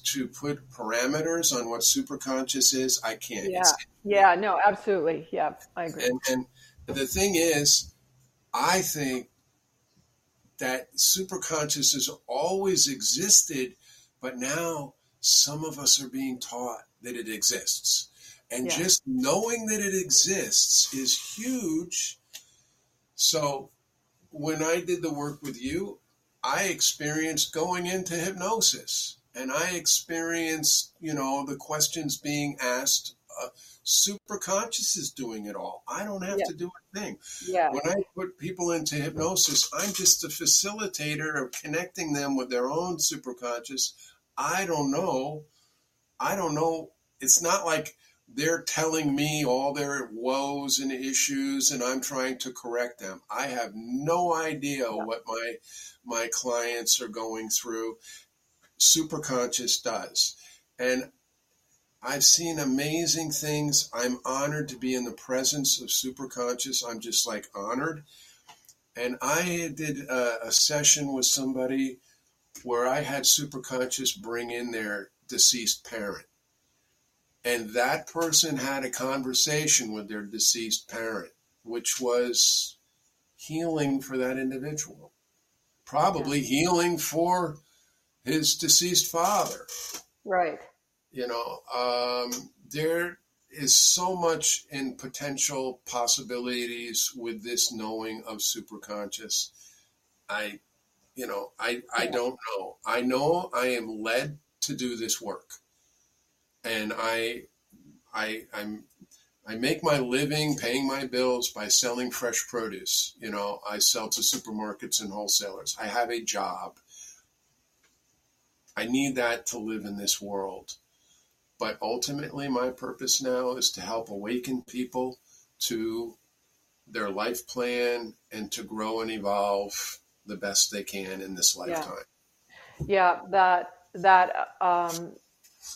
Speaker 3: to put parameters on what superconscious is, I can't.
Speaker 2: Yeah, yeah, no, absolutely, yeah, I agree.
Speaker 3: And, and the thing is, I think that superconscious has always existed, but now some of us are being taught that it exists. And yeah. just knowing that it exists is huge. So when I did the work with you, I experienced going into hypnosis and I experienced, you know, the questions being asked. Uh, superconscious is doing it all. I don't have yeah. to do a thing.
Speaker 2: Yeah.
Speaker 3: When I put people into hypnosis, I'm just a facilitator of connecting them with their own superconscious. I don't know. I don't know. It's not like they're telling me all their woes and issues and I'm trying to correct them. I have no idea what my my clients are going through. Superconscious does. And I've seen amazing things. I'm honored to be in the presence of superconscious. I'm just like honored. And I did a, a session with somebody where I had superconscious bring in their deceased parent and that person had a conversation with their deceased parent, which was healing for that individual. Probably yeah. healing for his deceased father.
Speaker 2: Right.
Speaker 3: You know, um, there is so much in potential possibilities with this knowing of superconscious. I, you know, I I don't know. I know I am led to do this work, and I, I I'm. I make my living paying my bills by selling fresh produce. You know, I sell to supermarkets and wholesalers. I have a job. I need that to live in this world. But ultimately, my purpose now is to help awaken people to their life plan and to grow and evolve the best they can in this lifetime.
Speaker 2: Yeah, that that um,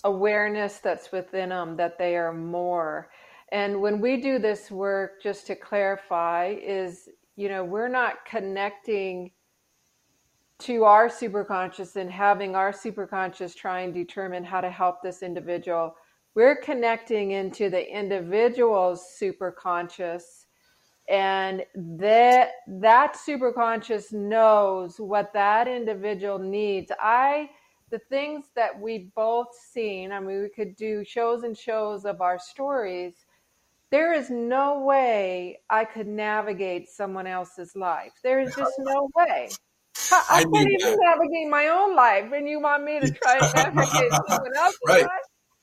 Speaker 2: awareness that's within them that they are more. And when we do this work, just to clarify, is you know we're not connecting to our superconscious and having our superconscious try and determine how to help this individual, we're connecting into the individual's superconscious and that that superconscious knows what that individual needs. I the things that we both seen i mean we could do shows and shows of our stories there is no way i could navigate someone else's life. There is just no way I, I can't even that. navigate my own life, and you want me to try and navigate someone else's right. life?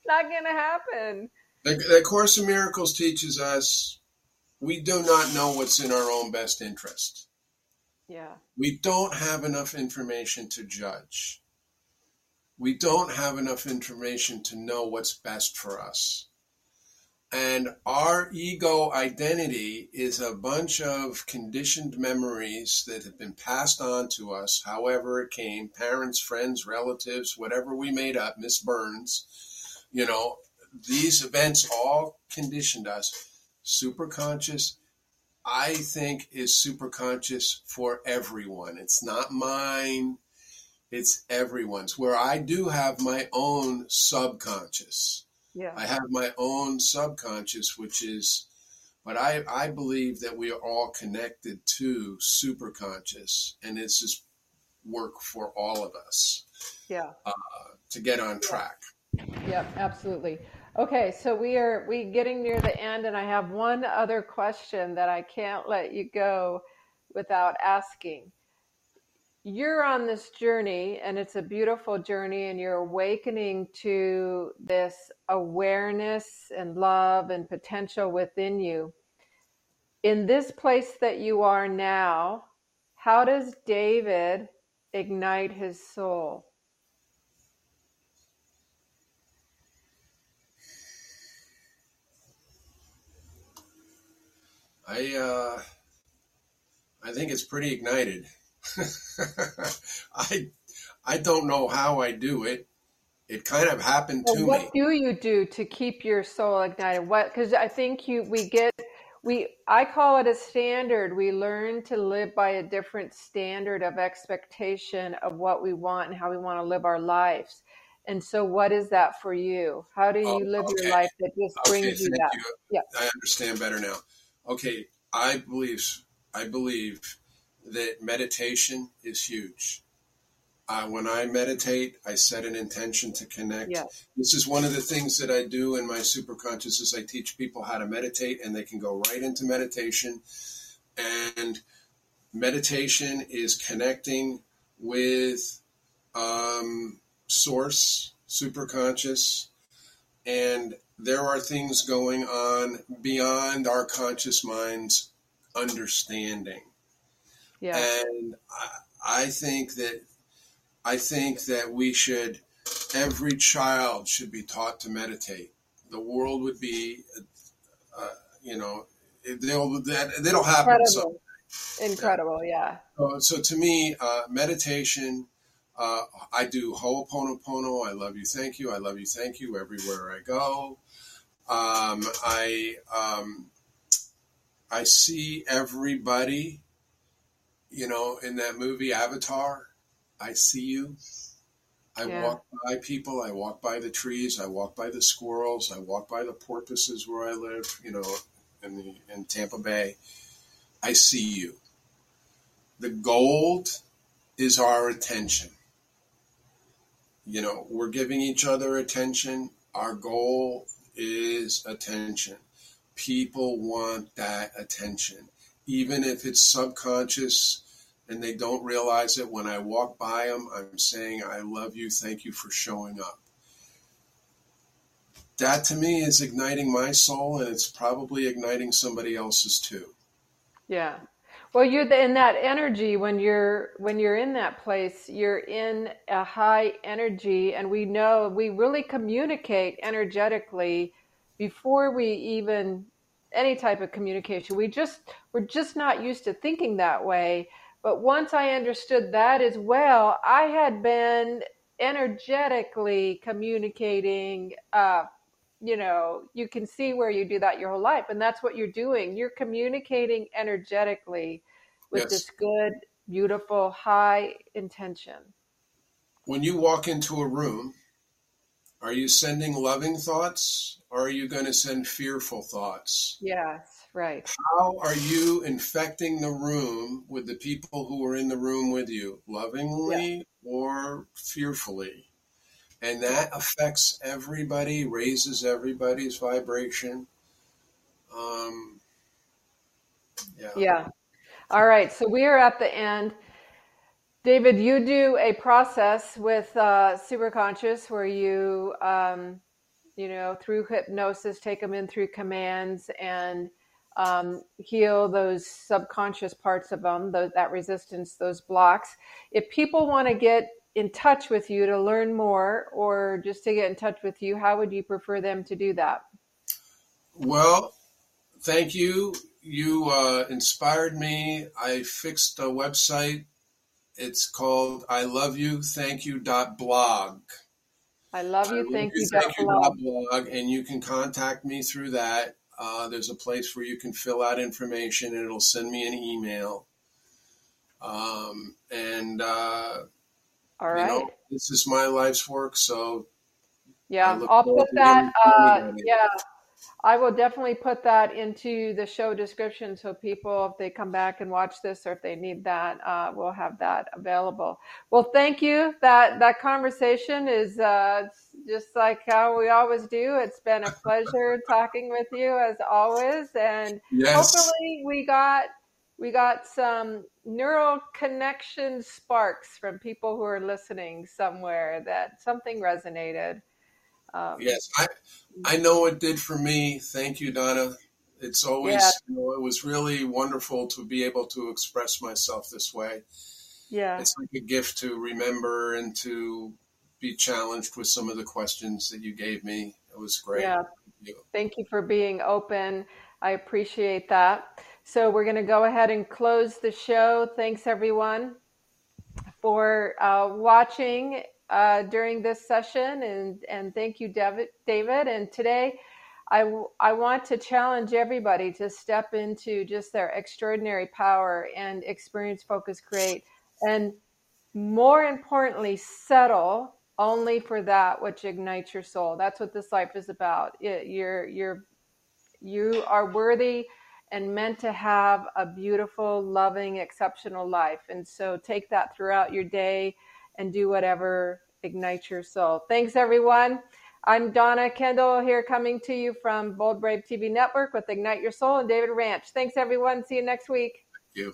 Speaker 2: Not going to happen.
Speaker 3: The, the Course in Miracles teaches us we do not know what's in our own best interest.
Speaker 2: Yeah.
Speaker 3: We don't have enough information to judge. We don't have enough information to know what's best for us. And our ego identity is a bunch of conditioned memories that have been passed on to us, however it came parents, friends, relatives, whatever we made up, Miss Burns. You know, these events all conditioned us. Superconscious, I think, is superconscious for everyone. It's not mine, it's everyone's. Where I do have my own subconscious
Speaker 2: yeah.
Speaker 3: I have my own subconscious, which is, but I, I believe that we are all connected to superconscious, and it's just work for all of us.
Speaker 2: Yeah. Uh,
Speaker 3: to get on track.
Speaker 2: Yep, absolutely. Okay, so we are we getting near the end, and I have one other question that I can't let you go without asking you're on this journey and it's a beautiful journey and you're awakening to this awareness and love and potential within you. In this place that you are now how does david ignite his soul?
Speaker 3: I uh i think it's pretty ignited I I don't know how I do it. It kind of happened well, to
Speaker 2: what
Speaker 3: me.
Speaker 2: What do you do to keep your soul ignited? What because I think you we get we I call it a standard. We learn to live by a different standard of expectation of what we want and how we want to live our lives. And so, what is that for you? How do oh, you oh, live okay. your life that just brings okay, you that? You.
Speaker 3: Yeah, I understand better now. Okay, I believe I believe that meditation is huge. Uh, when I meditate, I set an intention to connect. This is one of the things that I do in my superconscious is I teach people how to meditate and they can go right into meditation. And meditation is connecting with um, source, superconscious, and there are things going on beyond our conscious mind's understanding.
Speaker 2: Yeah.
Speaker 3: And I, I think that I think that we should every child should be taught to meditate. The world would be, uh, you know, they'll that that'll happen.
Speaker 2: Incredible, incredible, yeah.
Speaker 3: So, so to me, uh, meditation. Uh, I do Ho'oponopono. I love you, thank you. I love you, thank you. Everywhere I go, um, I um, I see everybody you know, in that movie Avatar, I see you. I yeah. walk by people. I walk by the trees. I walk by the squirrels. I walk by the porpoises where I live. You know, in the in Tampa Bay. I see you. The gold is our attention. You know, we're giving each other attention. Our goal is attention. People want that attention, even if it's subconscious and they don't realize it. When I walk by them, I'm saying, I love you. Thank you for showing up. That to me is igniting my soul, and it's probably igniting somebody else's too.
Speaker 2: Yeah. Well, you're in that energy when you're when you're in that place. You're in a high energy, and we know we really communicate energetically before we even any type of communication. We just we're just not used to thinking that way. But once I understood that as well, I had been energetically communicating. Uh, you know, you can see where you do that your whole life, and that's what you're doing. You're communicating energetically with
Speaker 3: Yes.
Speaker 2: this good, beautiful, high intention.
Speaker 3: When you walk into a room, are you sending loving thoughts or are you going to send fearful thoughts?
Speaker 2: Yes, right.
Speaker 3: How are you infecting the room with the people who are in the room with you, lovingly or fearfully? And that affects everybody, raises everybody's vibration. Um, yeah.
Speaker 2: Yeah. All right. So we are at the end. David, you do a process with uh, Superconscious where you, um, you know, through hypnosis, take them in through commands and um, heal those subconscious parts of them, those, that resistance, those blocks. If people want to get in touch with you to learn more or just to get in touch with you, how would you prefer them to do that?
Speaker 3: Well, thank you. You uh, inspired me. I fixed a website. It's called I love you, thank you dot blog.
Speaker 2: I love you. Thank
Speaker 3: you, thank you dot blog, and you can contact me through that. Uh, there's a place where you can fill out information, and it'll send me an email. Um, and uh,
Speaker 2: All
Speaker 3: you know, this is my life's work, so
Speaker 2: Yeah, I'll put that. Uh, yeah, I will definitely put that into the show description so people, if they come back and watch this, or if they need that, uh, we'll have that available. Well, thank you. That that conversation is uh, just like how we always do. It's been a pleasure talking with you as always, and
Speaker 3: Yes.
Speaker 2: hopefully we got we got some neural connection sparks from people who are listening somewhere that something resonated. Um,
Speaker 3: Yes, I I know it did for me. Thank you, Donna. It's always
Speaker 2: Yeah.
Speaker 3: you know, it was really wonderful to be able to express myself this way.
Speaker 2: yeah.
Speaker 3: It's like a gift to remember and to be challenged with some of the questions that you gave me. It was great.
Speaker 2: Yeah.
Speaker 3: Thank you.
Speaker 2: Thank you for being open. I appreciate that. So we're going to go ahead and close the show. Thanks everyone for uh, watching uh, during this session, and and thank you, David. David. And today, I w- I want to challenge everybody to step into just their extraordinary power and experience, focus, create, and more importantly, settle only for that which ignites your soul. That's what this life is about. It, you're you're you are worthy and meant to have a beautiful, loving, exceptional life. And so take that throughout your day and do whatever ignites your soul. Thanks, everyone. I'm Donna Kendall here coming to you from Bold Brave TV Network with Ignite Your Soul and David Ranscht. Thanks, everyone. See you next week.
Speaker 3: Thank you.